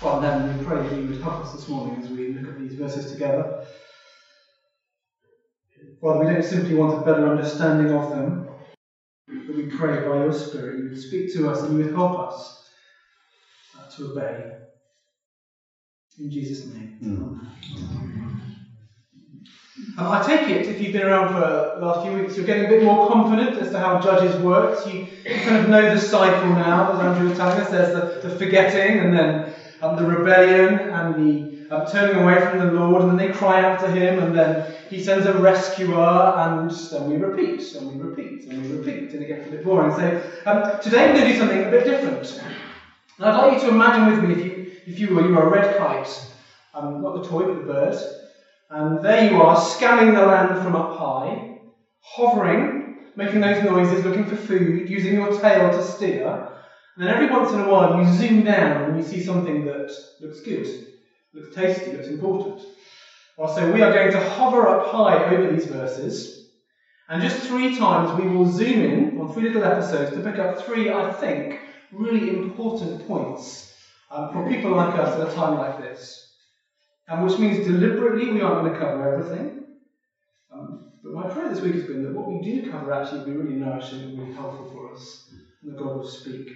Father in heaven, we pray that you would help us this morning as we look at these verses together. Father, we don't simply want a better understanding of them, but we pray by your Spirit you would speak to us and you would help us uh, to obey. In Jesus' name. Mm. Um, I take it, if you've been around for the last few weeks, you're getting a bit more confident as to how Judges works. You, you kind of know the cycle now, as Andrew was telling us. There's the, the forgetting, and then um, the rebellion, and the um, turning away from the Lord, and then they cry out to Him, and then He sends a rescuer, and then we repeat, and we repeat, and we repeat, and it gets a bit boring. So um, today we're going to do something a bit different. And I'd like you to imagine with me, if you, if you were, you were a red kite, um, not the toy, but the bird. And there you are, scanning the land from up high, hovering, making those noises, looking for food, using your tail to steer. And then every once in a while you zoom down and you see something that looks good, looks tasty, looks important. Well, so we are going to hover up high over these verses. And just three times we will zoom in on three little episodes to pick up three, I think, really important points um, for people like us at a time like this. And which means deliberately we aren't going to cover everything. Um, but my prayer this week has been that what we do cover actually will be really nourishing and really helpful for us, and that God will speak.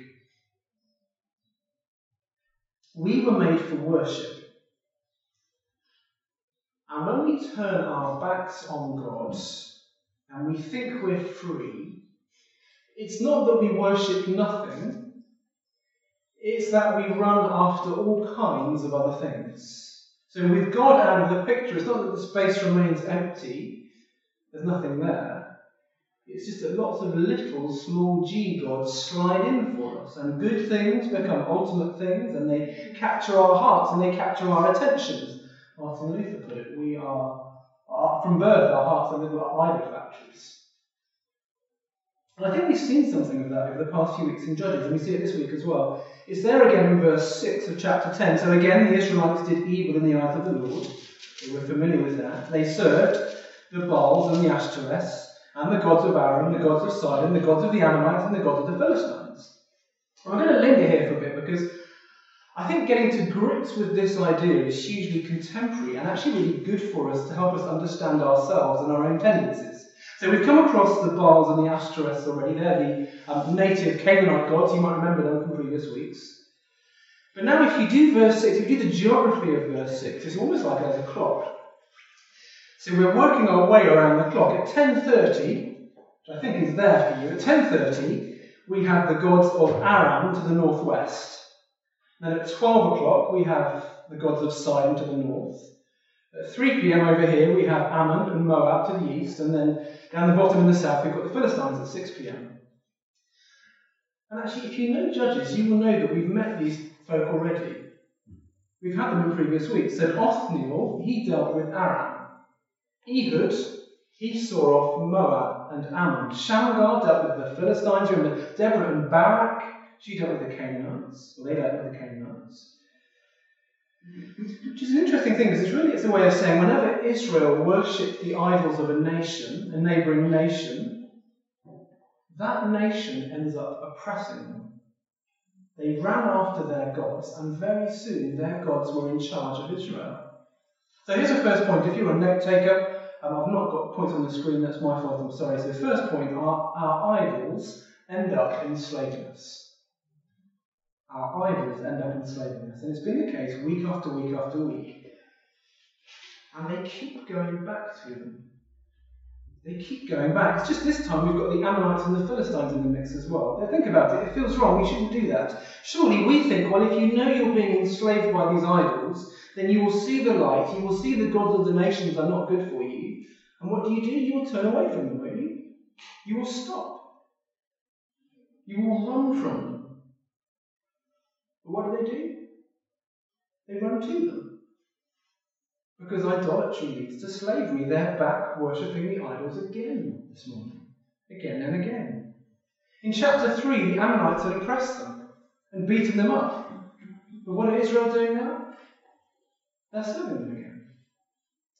We were made for worship. And when we turn our backs on God and we think we're free, it's not that we worship nothing, it's that we run after all kinds of other things. So with God out of the picture, it's not that the space remains empty, there's nothing there. It's just that lots of little small g gods slide in for us, and good things become ultimate things, and they capture our hearts and they capture our attentions. Martin Luther put it, we are, uh, from birth, our hearts are little idol factories. And I think we've seen something of that over the past few weeks in Judges, and we see it this week as well. It's there again in verse 6 of chapter 10. So again, the Israelites did evil in the eyes of the Lord. We're familiar with that. They served the Baals and the Ashtoreths, and the gods of Aram, the gods of Sidon, the gods of the Ammonites, and the gods of the Philistines. I'm going to linger here for a bit because I think getting to grips with this idea is hugely contemporary and actually really good for us to help us understand ourselves and our own tendencies. So we've come across the Baals and the Ashtoreths already. They're the um, native Canaanite gods. You might remember them from previous weeks. But now if you do verse 6, if you do the geography of verse 6, it's almost like there's a clock. So we're working our way around the clock. At 10.30, which I think is there for you, at 10.30 we have the gods of Aram to the northwest. Then at 12 o'clock we have the gods of Sidon to the north. At 3 pm over here, we have Ammon and Moab to the east, and then down the bottom in the south, we've got the Philistines at 6 pm. And actually, if you know Judges, you will know that we've met these folk already. We've had them in previous weeks. So Othniel, he dealt with Aram. Ehud, he saw off Moab and Ammon. Shamgar dealt with the Philistines. Remember Deborah and Barak, she dealt with the Canaanites. Well, they dealt with the Canaanites. Which is an interesting thing because it's really it's a way of saying whenever Israel worshipped the idols of a nation, a neighbouring nation, that nation ends up oppressing them. They ran after their gods, and very soon their gods were in charge of Israel. So here's the first point. If you're a note taker, I've not got points on the screen, that's my fault, I'm sorry. So the first point are our idols end up enslaving us our idols end up enslaving us. And it's been the case week after week after week. And they keep going back to them. They keep going back. It's just this time we've got the Ammonites and the Philistines in the mix as well. Now think about it. It feels wrong. We shouldn't do that. Surely we think, well, if you know you're being enslaved by these idols, then you will see the light. You will see the gods of the nations are not good for you. And what do you do? You will turn away from them, won't you? You will stop. You will run from them. But what do they do? They run to them. Because idolatry leads to slavery. They're back worshipping the idols again this morning. Again and again. In chapter 3, the Ammonites had oppressed them and beaten them up. But what are Israel doing now? They're serving them again.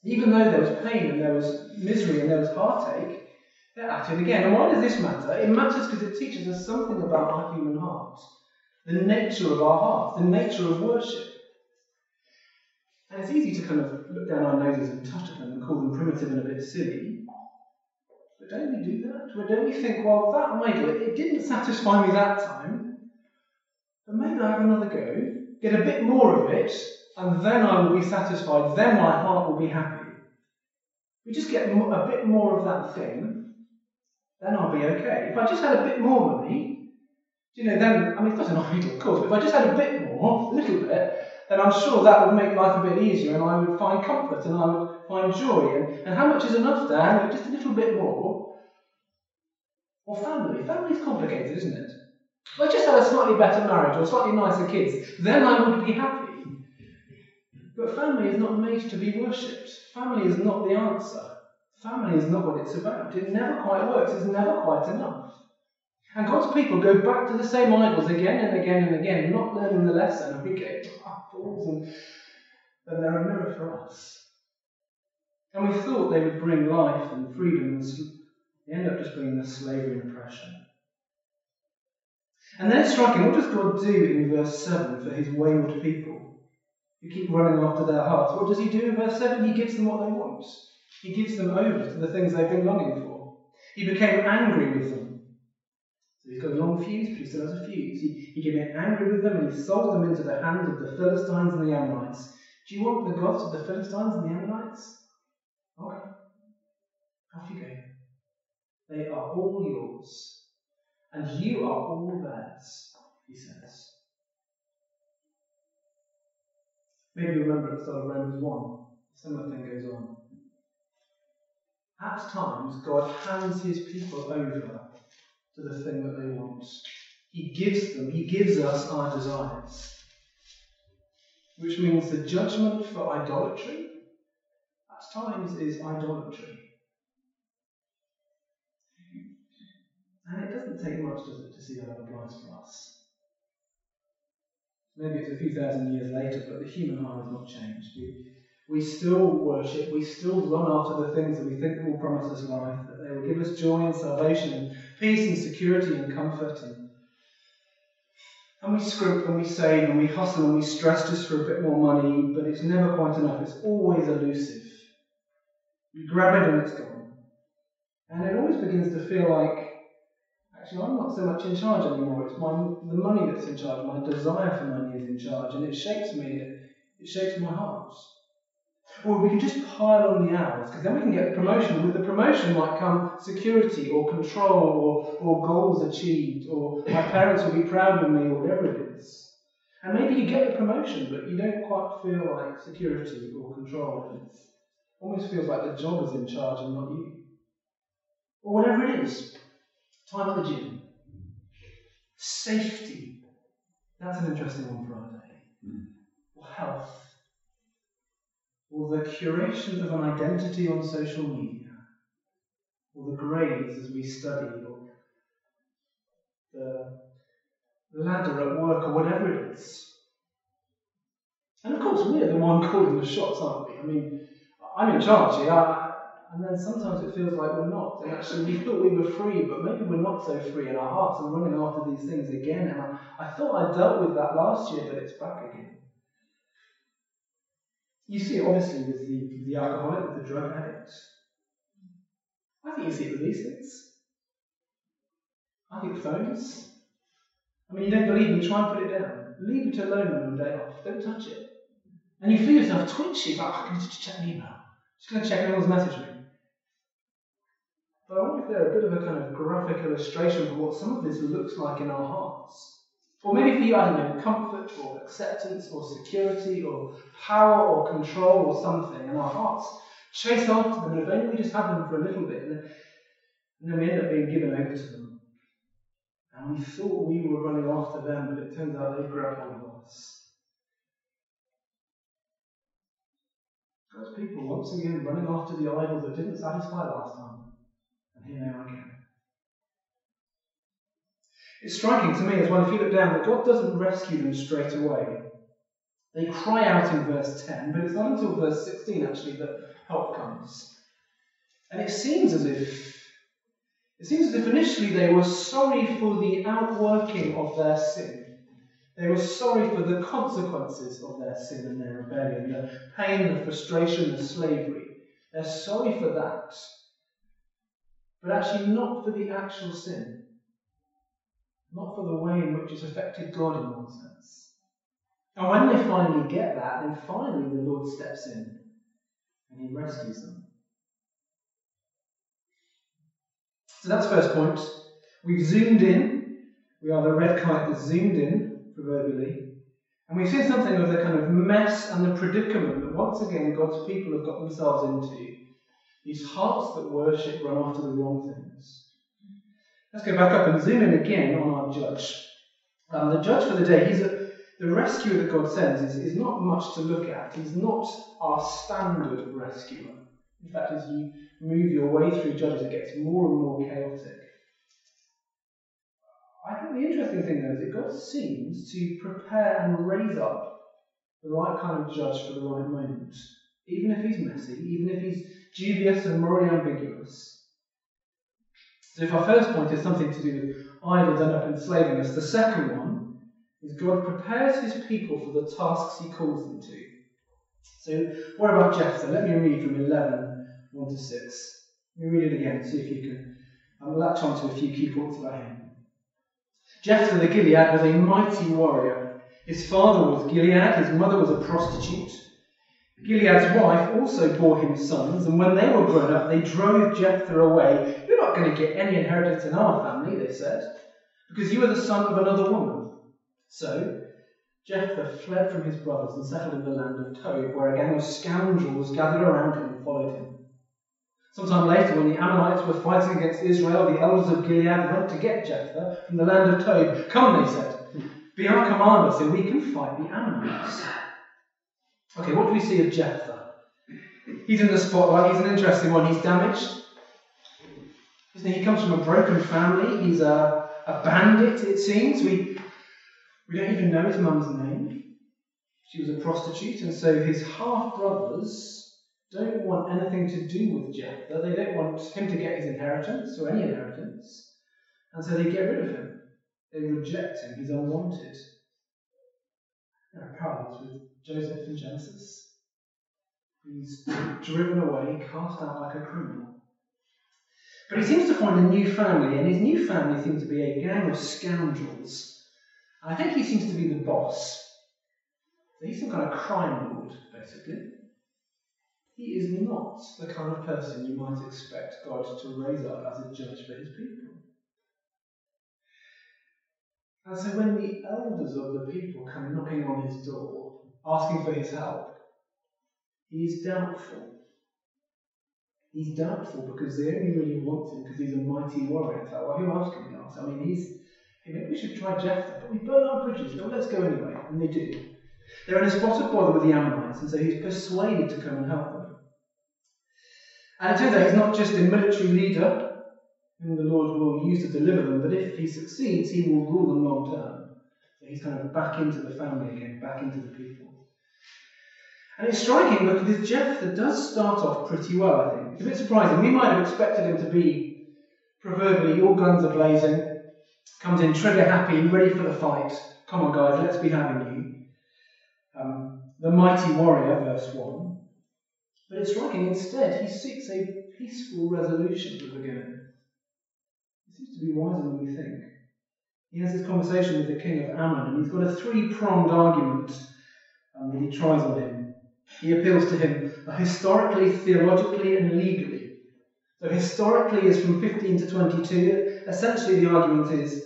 Even though there was pain and there was misery and there was heartache, they're at it again. And why does this matter? It matters because it teaches us something about our human hearts the nature of our hearts, the nature of worship. And it's easy to kind of look down our noses and touch at them and call them primitive and a bit silly. But don't we do that? Or don't we think, well, that idol, it, it didn't satisfy me that time, but maybe I have another go, get a bit more of it, and then I will be satisfied, then my heart will be happy. We just get a bit more of that thing, then I'll be okay. If I just had a bit more money, you know, then, I mean, it's not an idol, of course, but if I just had a bit more, a little bit, then I'm sure that would make life a bit easier and I would find comfort and I would find joy. And, and how much is enough, Dan? Just a little bit more. Or family. Family is complicated, isn't it? If I just had a slightly better marriage or slightly nicer kids, then I would be happy. But family is not made to be worshipped. Family is not the answer. Family is not what it's about. It never quite works. It's never quite enough. And God's people go back to the same idols again and again and again, not learning the lesson, and we get fools, and then they're a mirror for us. And we thought they would bring life and freedom, and they end up just bringing us slavery and oppression. And then it's striking, what does God do in verse 7 for his wayward people who keep running after their hearts? What does he do in verse 7? He gives them what they want. He gives them over to the things they've been longing for. He became angry with them. So he's got a long fuse, but he still has a fuse. He, he became angry with them and he sold them into the hands of the Philistines and the Ammonites. Do you want the gods of the Philistines and the Ammonites? Okay. Off you go. They are all yours. And you are all theirs, he says. Maybe you remember at the start of Romans 1, a similar thing goes on. At times, God hands his people over to the thing that they want. He gives them, He gives us our desires. Which means the judgment for idolatry at times is idolatry. And it doesn't take much, does it, to see how that applies for us. Maybe it's a few thousand years later, but the human heart has not changed. We, we still worship, we still run after the things that we think will promise us life, that they will give us joy and salvation and peace and security and comfort. And, and we scrimp and we save and we hustle and we stress just for a bit more money, but it's never quite enough. It's always elusive. You grab it and it's gone. And it always begins to feel like, actually, I'm not so much in charge anymore. It's my the money that's in charge. My desire for money is in charge, and it shakes me. It, it shapes my heart. Or we can just pile on the hours, because then we can get the promotion. With the promotion might come security or control or, or goals achieved, or my parents will be proud of me, or whatever it is. And maybe you get the promotion, but you don't quite feel like security or control. It almost feels like the job is in charge and not you. Or whatever it is. Time at the gym. Safety. That's an interesting one for our day. Mm. Or health or the curation of an identity on social media, or the grades as we study, or the ladder at work, or whatever it is. And of course, we're the one calling the shots, aren't we? I mean, I'm in charge here, and then sometimes it feels like we're not. And actually, we thought we were free, but maybe we're not so free, and our hearts are running after these things again. And I, I thought I dealt with that last year, but it's back again. You see it obviously with the, the alcoholic, with the drug addict. I think you see it with these things. I think phones. I mean, you don't believe me, try and put it down. Leave it alone on your day off. Don't touch it. And you feel yourself twitchy, like, oh, I can just check an email. Just going to check anyone's message me. But I wonder if they're a bit of a kind of graphic illustration of what some of this looks like in our hearts. Or maybe for you, I don't know, comfort or acceptance or security or power or control or something, and our hearts chase after them, and only we just have them for a little bit, and then, we end up being given over to them. And we thought we were running after them, but it turns out they grabbed hold of us. God's people once again running after the idol that didn't satisfy last time, It's striking to me as well, if you look down, that God doesn't rescue them straight away. They cry out in verse 10, but it's not until verse 16 actually that help comes. And it seems as if it seems as if initially they were sorry for the outworking of their sin. They were sorry for the consequences of their sin and their rebellion, the pain, the frustration, the slavery. They're sorry for that. But actually, not for the actual sin. Not for the way in which it's affected God in one sense. And when they finally get that, then finally the Lord steps in and he rescues them. So that's first point. We've zoomed in. We are the red kite that's zoomed in, proverbially. And we've seen something of the kind of mess and the predicament that once again God's people have got themselves into. These hearts that worship run after the wrong things. Let's go back up and zoom in again on our judge. Um, the judge for the day, he's a, the rescuer that God sends is, is not much to look at. He's not our standard rescuer. In fact, as you move your way through Judges, it gets more and more chaotic. I think the interesting thing, though, is that God seems to prepare and raise up the right kind of judge for the right moment. Even if he's messy, even if he's dubious and morally ambiguous. So, if our first point is something to do with idols end up enslaving us, the second one is God prepares his people for the tasks he calls them to. So, what about Jephthah? Let me read from 11 1 to 6. Let me read it again, see if you can um, latch onto a few key points about him. Jephthah the Gilead was a mighty warrior. His father was Gilead, his mother was a prostitute. Gilead's wife also bore him sons, and when they were grown up, they drove Jephthah away. You're not going to get any inheritance in our family, they said, because you are the son of another woman. So Jephthah fled from his brothers and settled in the land of Tob, where a gang of scoundrels gathered around him and followed him. Sometime later, when the Ammonites were fighting against Israel, the elders of Gilead went to get Jephthah from the land of Tob. Come, they said, be our commander so we can fight the Ammonites. Okay, what do we see of Jephthah? He's in the spotlight, he's an interesting one. He's damaged. He comes from a broken family, he's a, a bandit, it seems. We, we don't even know his mum's name. She was a prostitute, and so his half brothers don't want anything to do with Jephthah. They don't want him to get his inheritance or any inheritance. And so they get rid of him. They reject him. He's unwanted. There are parallels with Joseph in Genesis. He's driven away, cast out like a criminal. But he seems to find a new family, and his new family seems to be a gang of scoundrels. I think he seems to be the boss. He's some kind of crime lord, basically. He is not the kind of person you might expect God to raise up as a judge for his people. And so when the elders of the people come knocking on his door, asking for his help, he's doubtful. He's doubtful because they only really want him because he's a mighty warrior. So, well, who else can we ask? I mean, he's. Hey, maybe we should try Jephthah, but we burn our bridges. No, let's go anyway. And they do. They're in a spot of bother with the Ammonites, and so he's persuaded to come and help them. And it turns out he's not just a military leader whom the Lord will use to deliver them, but if he succeeds, he will rule them long term. So he's kind of back into the family again, back into the people. And it's striking because Jephthah does start off pretty well, I think. It's a bit surprising. We might have expected him to be proverbially all guns are blazing, comes in trigger happy, ready for the fight. Come on, guys, let's be having you. Um, the mighty warrior, verse 1. But it's striking, instead, he seeks a peaceful resolution at the beginning. Seems to be wiser than we think. He has this conversation with the king of Ammon, and he's got a three pronged argument um, that he tries on him. He appeals to him historically, theologically, and legally. So, historically is from 15 to 22. Essentially, the argument is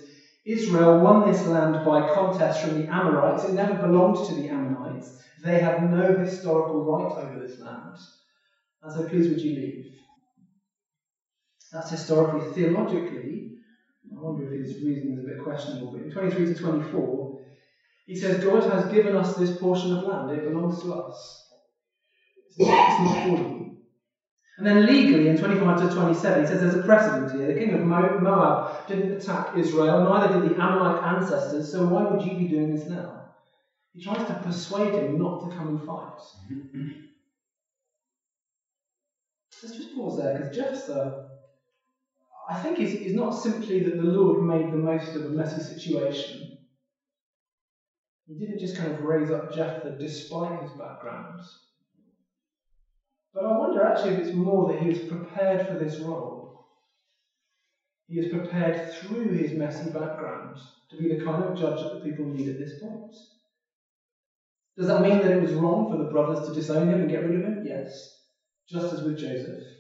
Israel won this land by contest from the Amorites. It never belonged to the Ammonites. They have no historical right over this land. And so please would you leave? That's historically. Theologically, I wonder if his reasoning is a bit questionable, but in 23 to 24, he says, God has given us this portion of land, it belongs to us. It's not, it's not for you. And then legally, in 25 to 27, he says there's a precedent here. The king of Moab didn't attack Israel, neither did the Ammonite ancestors, so why would you be doing this now? He tries to persuade him not to come and fight. Mm-hmm. Let's just pause there because Jephthah, I think, is, is not simply that the Lord made the most of a messy situation. He didn't just kind of raise up Jephthah despite his background. But I wonder actually if it's more that he is prepared for this role. He is prepared through his messy background to be the kind of judge that the people need at this point. Does that mean that it was wrong for the brothers to disown him and get rid of him? Yes. Just as with Joseph.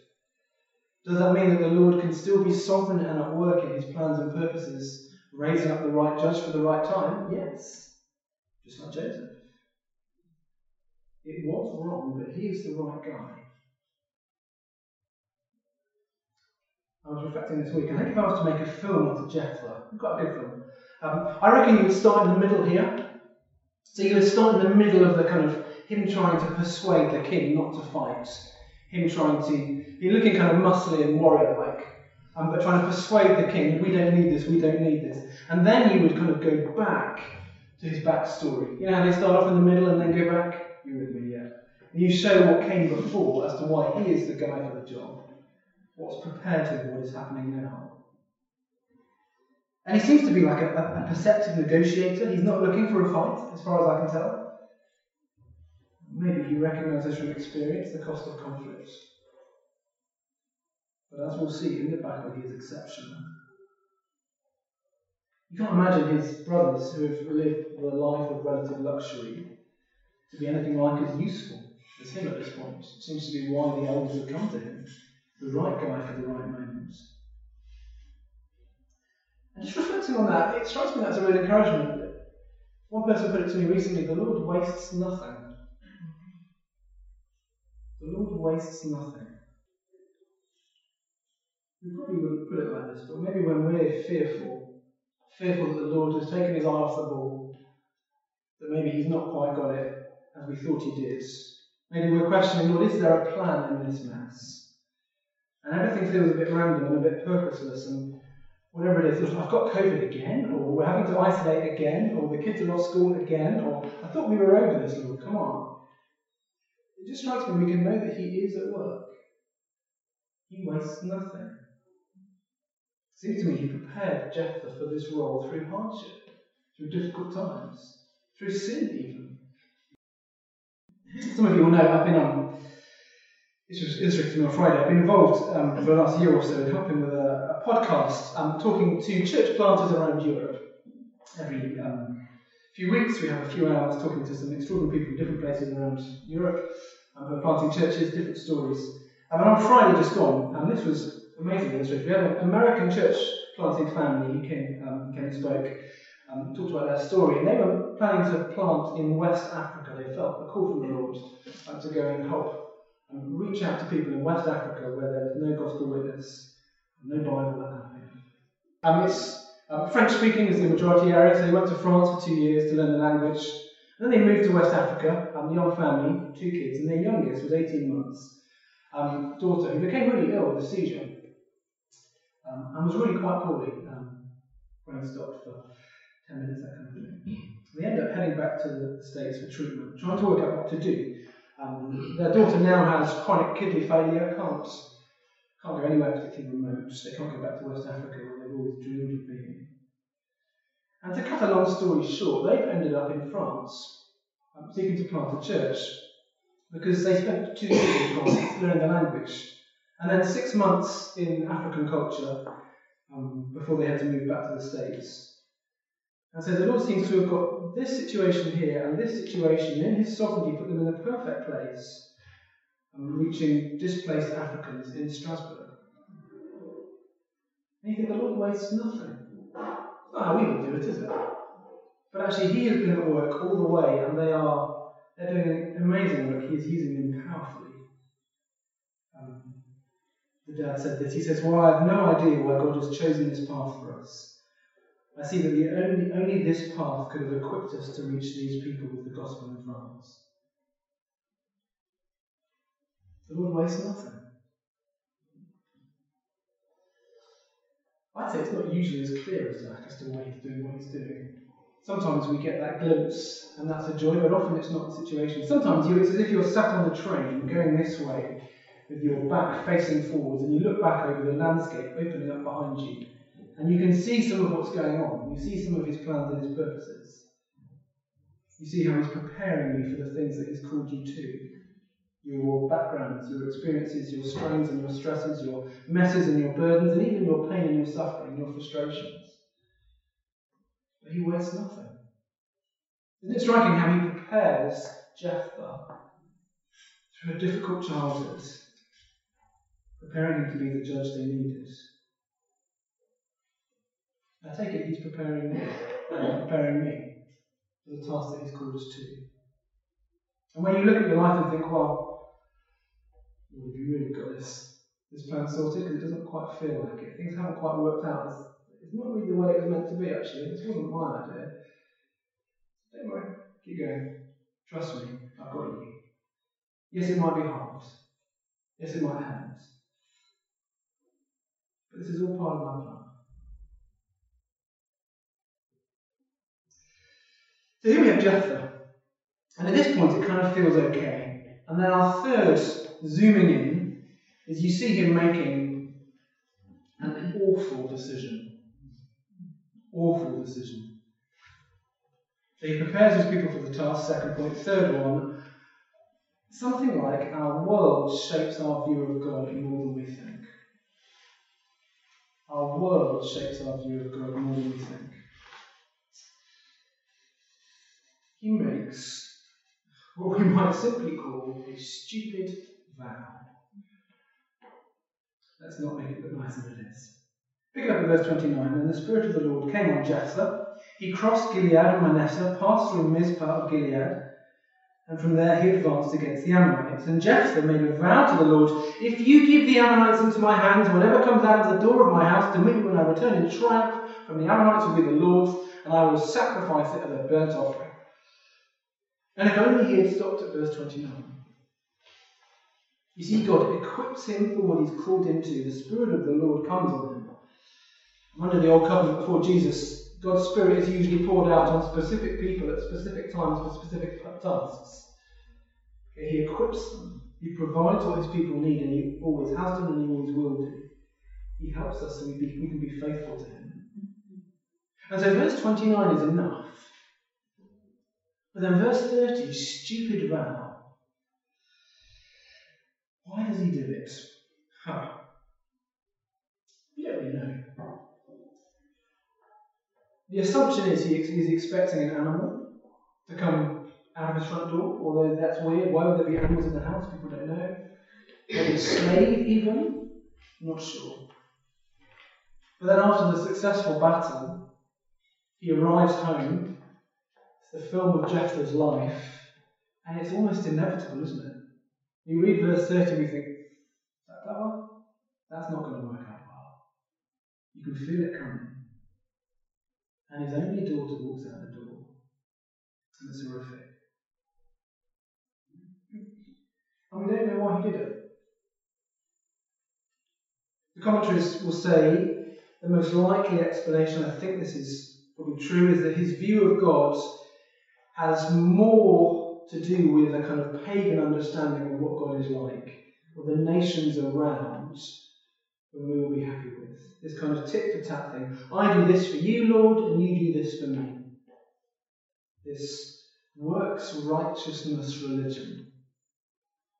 Does that mean that the Lord can still be sovereign and at work in his plans and purposes, raising up the right judge for the right time? Yes. Just like Joseph. It was wrong, but he is the right guy. I was reflecting this week, I think if I was to make a film of Jephthah, quite a good film, um, I reckon you would start in the middle here. So you would start in the middle of the kind of him trying to persuade the king not to fight, him trying to, he's looking kind of muscly and warrior like, um, but trying to persuade the king, we don't need this, we don't need this. And then you would kind of go back to his backstory. You know how they start off in the middle and then go back? You're with me, yeah. And you show what came before as to why he is the guy for the job what's prepared him for what is happening now. And he seems to be like a, a, a, perceptive negotiator. He's not looking for a fight, as far as I can tell. Maybe he recognizes from experience the cost of conflict. But as we'll see in the battle, he is exceptional. You can't imagine his brothers who have lived the life of relative luxury to be anything like as useful as him at this point. It seems to be why the elders have come to him the right guy for the right moment. And just reflecting on that, it strikes me that's a real encouragement. One person put it to me recently the Lord wastes nothing. The Lord wastes nothing. We probably wouldn't put it like this, but maybe when we're fearful, fearful that the Lord has taken his eye off the ball, that maybe he's not quite got it as we thought he did, maybe we're questioning, Lord, is there a plan in this mess? And everything feels a bit random and a bit purposeless and whatever it is. I've got COVID again, or we're having to isolate again, or the kids are off school again, or I thought we were over this, Lord, come on. It just strikes me we can know that He is at work. He wastes nothing. It seems to me He prepared Jephthah for this role through hardship, through difficult times, through sin even. Some of you will know I've been on this was interesting on Friday. I've been involved um, for the last year or so in helping with a, a podcast, um, talking to church planters around Europe. Every um, few weeks, we have a few hours talking to some extraordinary people from different places around Europe um, planting churches, different stories. Um, and on Friday, just gone, and this was amazing. Interesting. We had an American church planting family who came, um, came and spoke, um, talked about their story, and they were planning to plant in West Africa. They felt a call from the Lord um, to go and help and reach out to people in West Africa where there is no gospel witness, no Bible, that kind of thing. Um, it's um, French speaking is the majority area, so they went to France for two years to learn the language. And then they moved to West Africa, um, young family, two kids, and their youngest was 18 months, um, daughter, who became really ill with a seizure um, and was really quite poorly. Um, brain stopped for 10 minutes, that kind of thing. They ended up heading back to the States for treatment, trying to work out what to do. Um, their daughter now has chronic kidney failure, can't, can't go anywhere particularly remote. They can't go back to West Africa always dreamed of being. And to cut a long story short, they've ended up in France um, seeking to plant a church because they spent two years in France learning the language and then six months in African culture um, before they had to move back to the States. And so the Lord seems to have got this situation here and this situation in His sovereignty, put them in the perfect place, um, reaching displaced Africans in Strasbourg. And you think the Lord wastes nothing. It's not how we would do it, is it? But actually, He has been at work all the way, and they are they're doing amazing work. He is using them powerfully. Um, the dad said this. He says, "Well, I have no idea why God has chosen this path for us." I see that the only, only this path could have equipped us to reach these people with the gospel in France. The Lord wastes nothing. I'd say it's not usually as clear as that as to why he's doing what he's doing. Sometimes we get that glimpse, and that's a joy, but often it's not the situation. Sometimes you, it's as if you're sat on the train going this way with your back facing forwards, and you look back over the landscape opening up behind you, and you can see some of what's going on. You see some of his plans and his purposes. You see how he's preparing you for the things that he's called you to. Your backgrounds, your experiences, your strains and your stresses, your messes and your burdens, and even your pain and your suffering, your frustrations. But he wastes nothing. Isn't it striking how he prepares Jephthah through a difficult childhood, preparing him to be the judge they needed? I take it he's preparing me, preparing me for the task that he's called us to. And when you look at your life and think, well, have you really got this, this plan sorted? Because it doesn't quite feel like it. Things haven't quite worked out. It's, it's not really the way it was meant to be, actually. This wasn't my idea. Don't worry. Keep going. Trust me. I've got you. Yes, it might be hard. Yes, it might hurt. But this is all part of my plan. So here we have Jephthah. And at this point, it kind of feels okay. And then our third, zooming in, is you see him making an awful decision. Awful decision. So he prepares his people for the task, second point. Third one, something like our world shapes our view of God more than we think. Our world shapes our view of God more than we think. he makes what we might simply call a stupid vow. Let's not make it look nicer than it is. Pick up in verse 29. And the Spirit of the Lord came on Jephthah. He crossed Gilead and Manasseh, passed through Mizpah of Gilead, and from there he advanced against the Ammonites. And Jephthah made a vow to the Lord If you give the Ammonites into my hands, whatever comes out of the door of my house to me when I return in triumph from the Ammonites will be the Lord's, and I will sacrifice it as a burnt offering. And if only he had stopped at verse 29. You see, God equips him for what he's called him to. The Spirit of the Lord comes on him. Under the Old Covenant before Jesus, God's Spirit is usually poured out on specific people at specific times for specific tasks. He equips them. He provides what his people need, and he always has done and he always will do. He helps us so we, be, we can be faithful to him. And so verse 29 is enough but then verse 30, stupid vow. Why does he do it? Huh. We don't really know. The assumption is he, he's expecting an animal to come out of his front door, although that's weird. Why would there be animals in the house? People don't know. Maybe a slave, even? Not sure. But then after the successful battle, he arrives home It's the film of Jephthah's life, and it's almost inevitable, isn't it? You read verse 30 and you think, that clever? That's not going to work out well. You can feel it coming. And his only daughter walks out the door. And it's horrific. And we don't know why he did it. The commentaries will say the most likely explanation, I think this is probably true, is that his view of God has more to do with a kind of pagan understanding of what God is like, or the nations around, we will be happy with. This kind of tit for tat thing. I do this for you, Lord, and you do this for me. This works righteousness religion.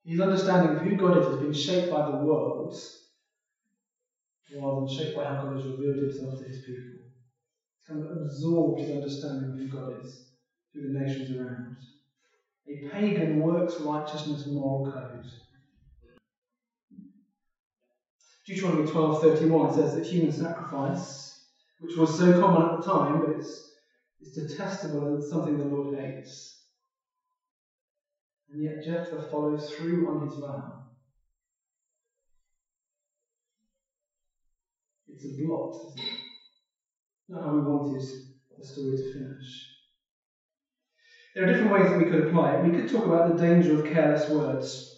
His understanding of who God is has been shaped by the world rather than shaped by how God has revealed himself to his people. It's kind of absorbed his understanding of who God is through the nations around. A pagan works righteousness moral code. Deuteronomy 12:31 says that human sacrifice, which was so common at the time, but it's, it's detestable and something the Lord hates. And yet Jephthah follows through on his vow. It's a blot, isn't it? Not how we wanted the story to finish. There are different ways that we could apply it. We could talk about the danger of careless words.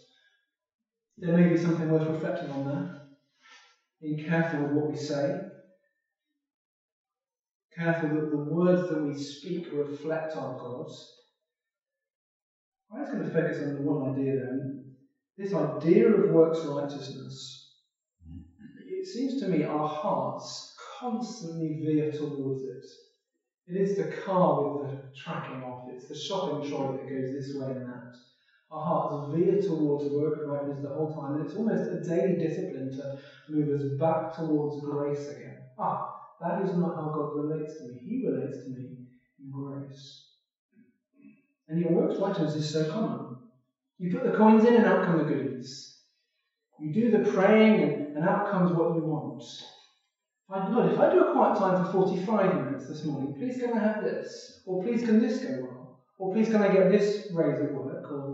There may be something worth reflecting on there. Being careful with what we say. Careful that the words that we speak reflect our God. I'm just going to focus on the one idea then. This idea of works righteousness. It seems to me our hearts constantly veer towards it. It is the car with the tracking off. It's the shopping trolley that goes this way and that. Our hearts veer towards work rightness the whole time, and it's almost a daily discipline to move us back towards grace again. Ah, that is not how God relates to me. He relates to me in grace. And your works righteousness is so common. You put the coins in and out come the goodies. You do the praying and out comes what you want. My Lord, if I do a quiet time for 45 minutes this morning, please can I have this? Or please can this go well? Or please can I get this raise at work? Or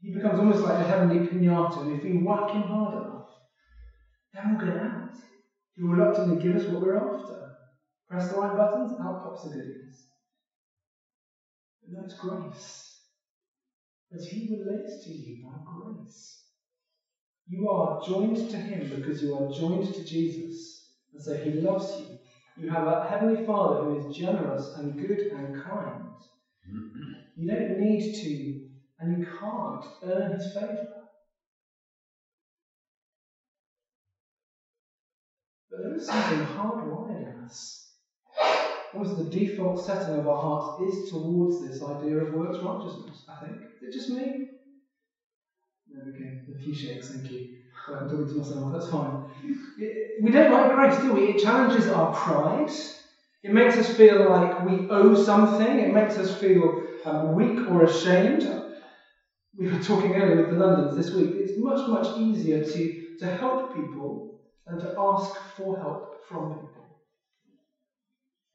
he becomes almost like a heavenly pinata, and if we whack him hard enough, then we'll get out. He will reluctantly give us what we're after. Press the right buttons, out pops the goodies. But that's grace. As he relates to you by grace. You are joined to him because you are joined to Jesus. And so he loves you. You have a heavenly Father who is generous and good and kind. You don't need to and you can't earn his favour. But there is something hardwired in us. Almost the default setting of our hearts is towards this idea of works righteousness, I think. Is it just me? Go. A few shakes, thank you. I'm talking to myself, that's fine. We don't like grace, do we? It challenges our pride. It makes us feel like we owe something. It makes us feel um, weak or ashamed we were talking earlier with the Londons this week, it's much, much easier to, to help people than to ask for help from people.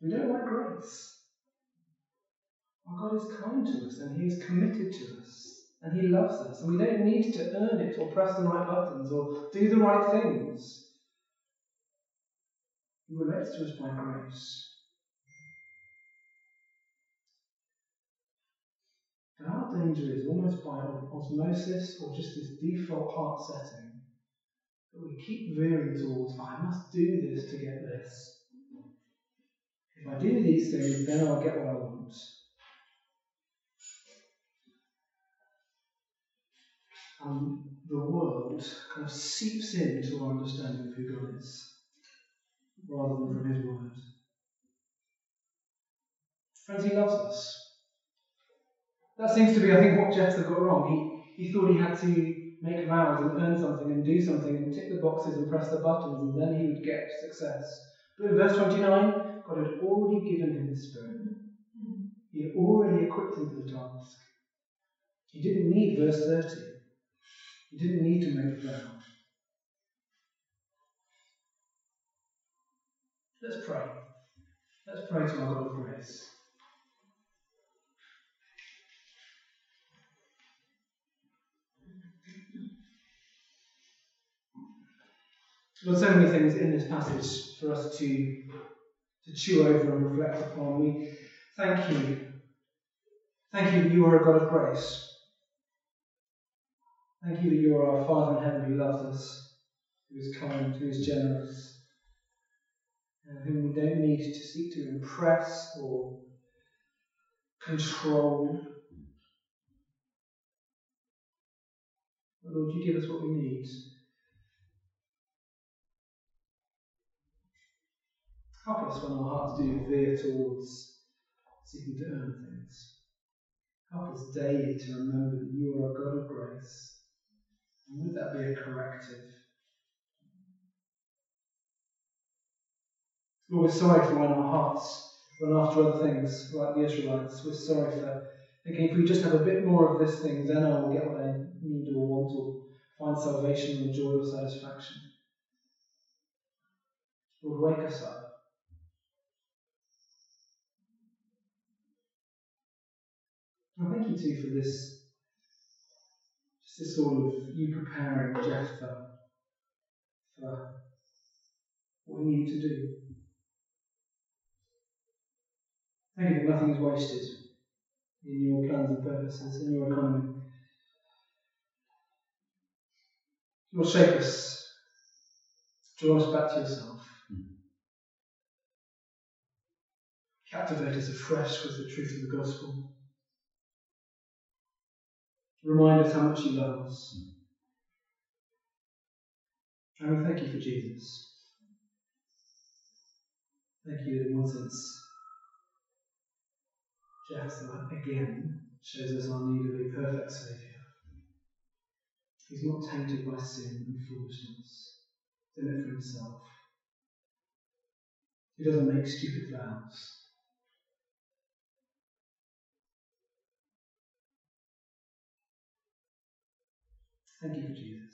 We don't like grace. Our God is kind to us and He is committed to us and He loves us. And we don't need to earn it or press the right buttons or do the right things. He relates to us by grace. And our danger is almost by osmosis or just this default heart setting that we keep veering towards, I must do this to get this. If I do these things, then I'll get what I want. And the world kind of seeps into our understanding of who God is, rather than from His Word. Friends, He loves us. That seems to be, I think, what Jephthah got wrong. He, he thought he had to make vows and earn something and do something and tick the boxes and press the buttons and then he would get success. But in verse 29, God had already given him the Spirit. He had already equipped him for the task. He didn't need verse 30. He didn't need to make a vow. Let's pray. Let's pray to our God of grace. There's so many things in this passage for us to, to chew over and reflect upon. We thank you. Thank you that you are a God of grace. Thank you that you are our Father in heaven who loves us, who is kind, who is generous, and whom we don't need to seek to impress or control. But Lord, you give us what we need. Help us when our hearts do veer towards seeking to earn things. Help us daily to remember that you are a God of grace. Would that be a corrective? Lord, we're sorry for when our hearts run after other things, like the Israelites. We're sorry for thinking if we just have a bit more of this thing, then I will get what I need or want or find salvation or joy or satisfaction. Lord, wake us up. I thank you too for this, just this sort of you preparing Jephthah for what he needed to do. Thank you nothing is wasted in your plans and purposes, in your economy. Lord, shape us, draw us back to yourself. Captivate us afresh with the truth of the gospel. Remind us how much you love us. And we thank you for Jesus. Thank you in one sense again shows us our need of a perfect Saviour. He's not tainted by sin and foolishness, in it for himself. He doesn't make stupid vows. Thank you Jesus.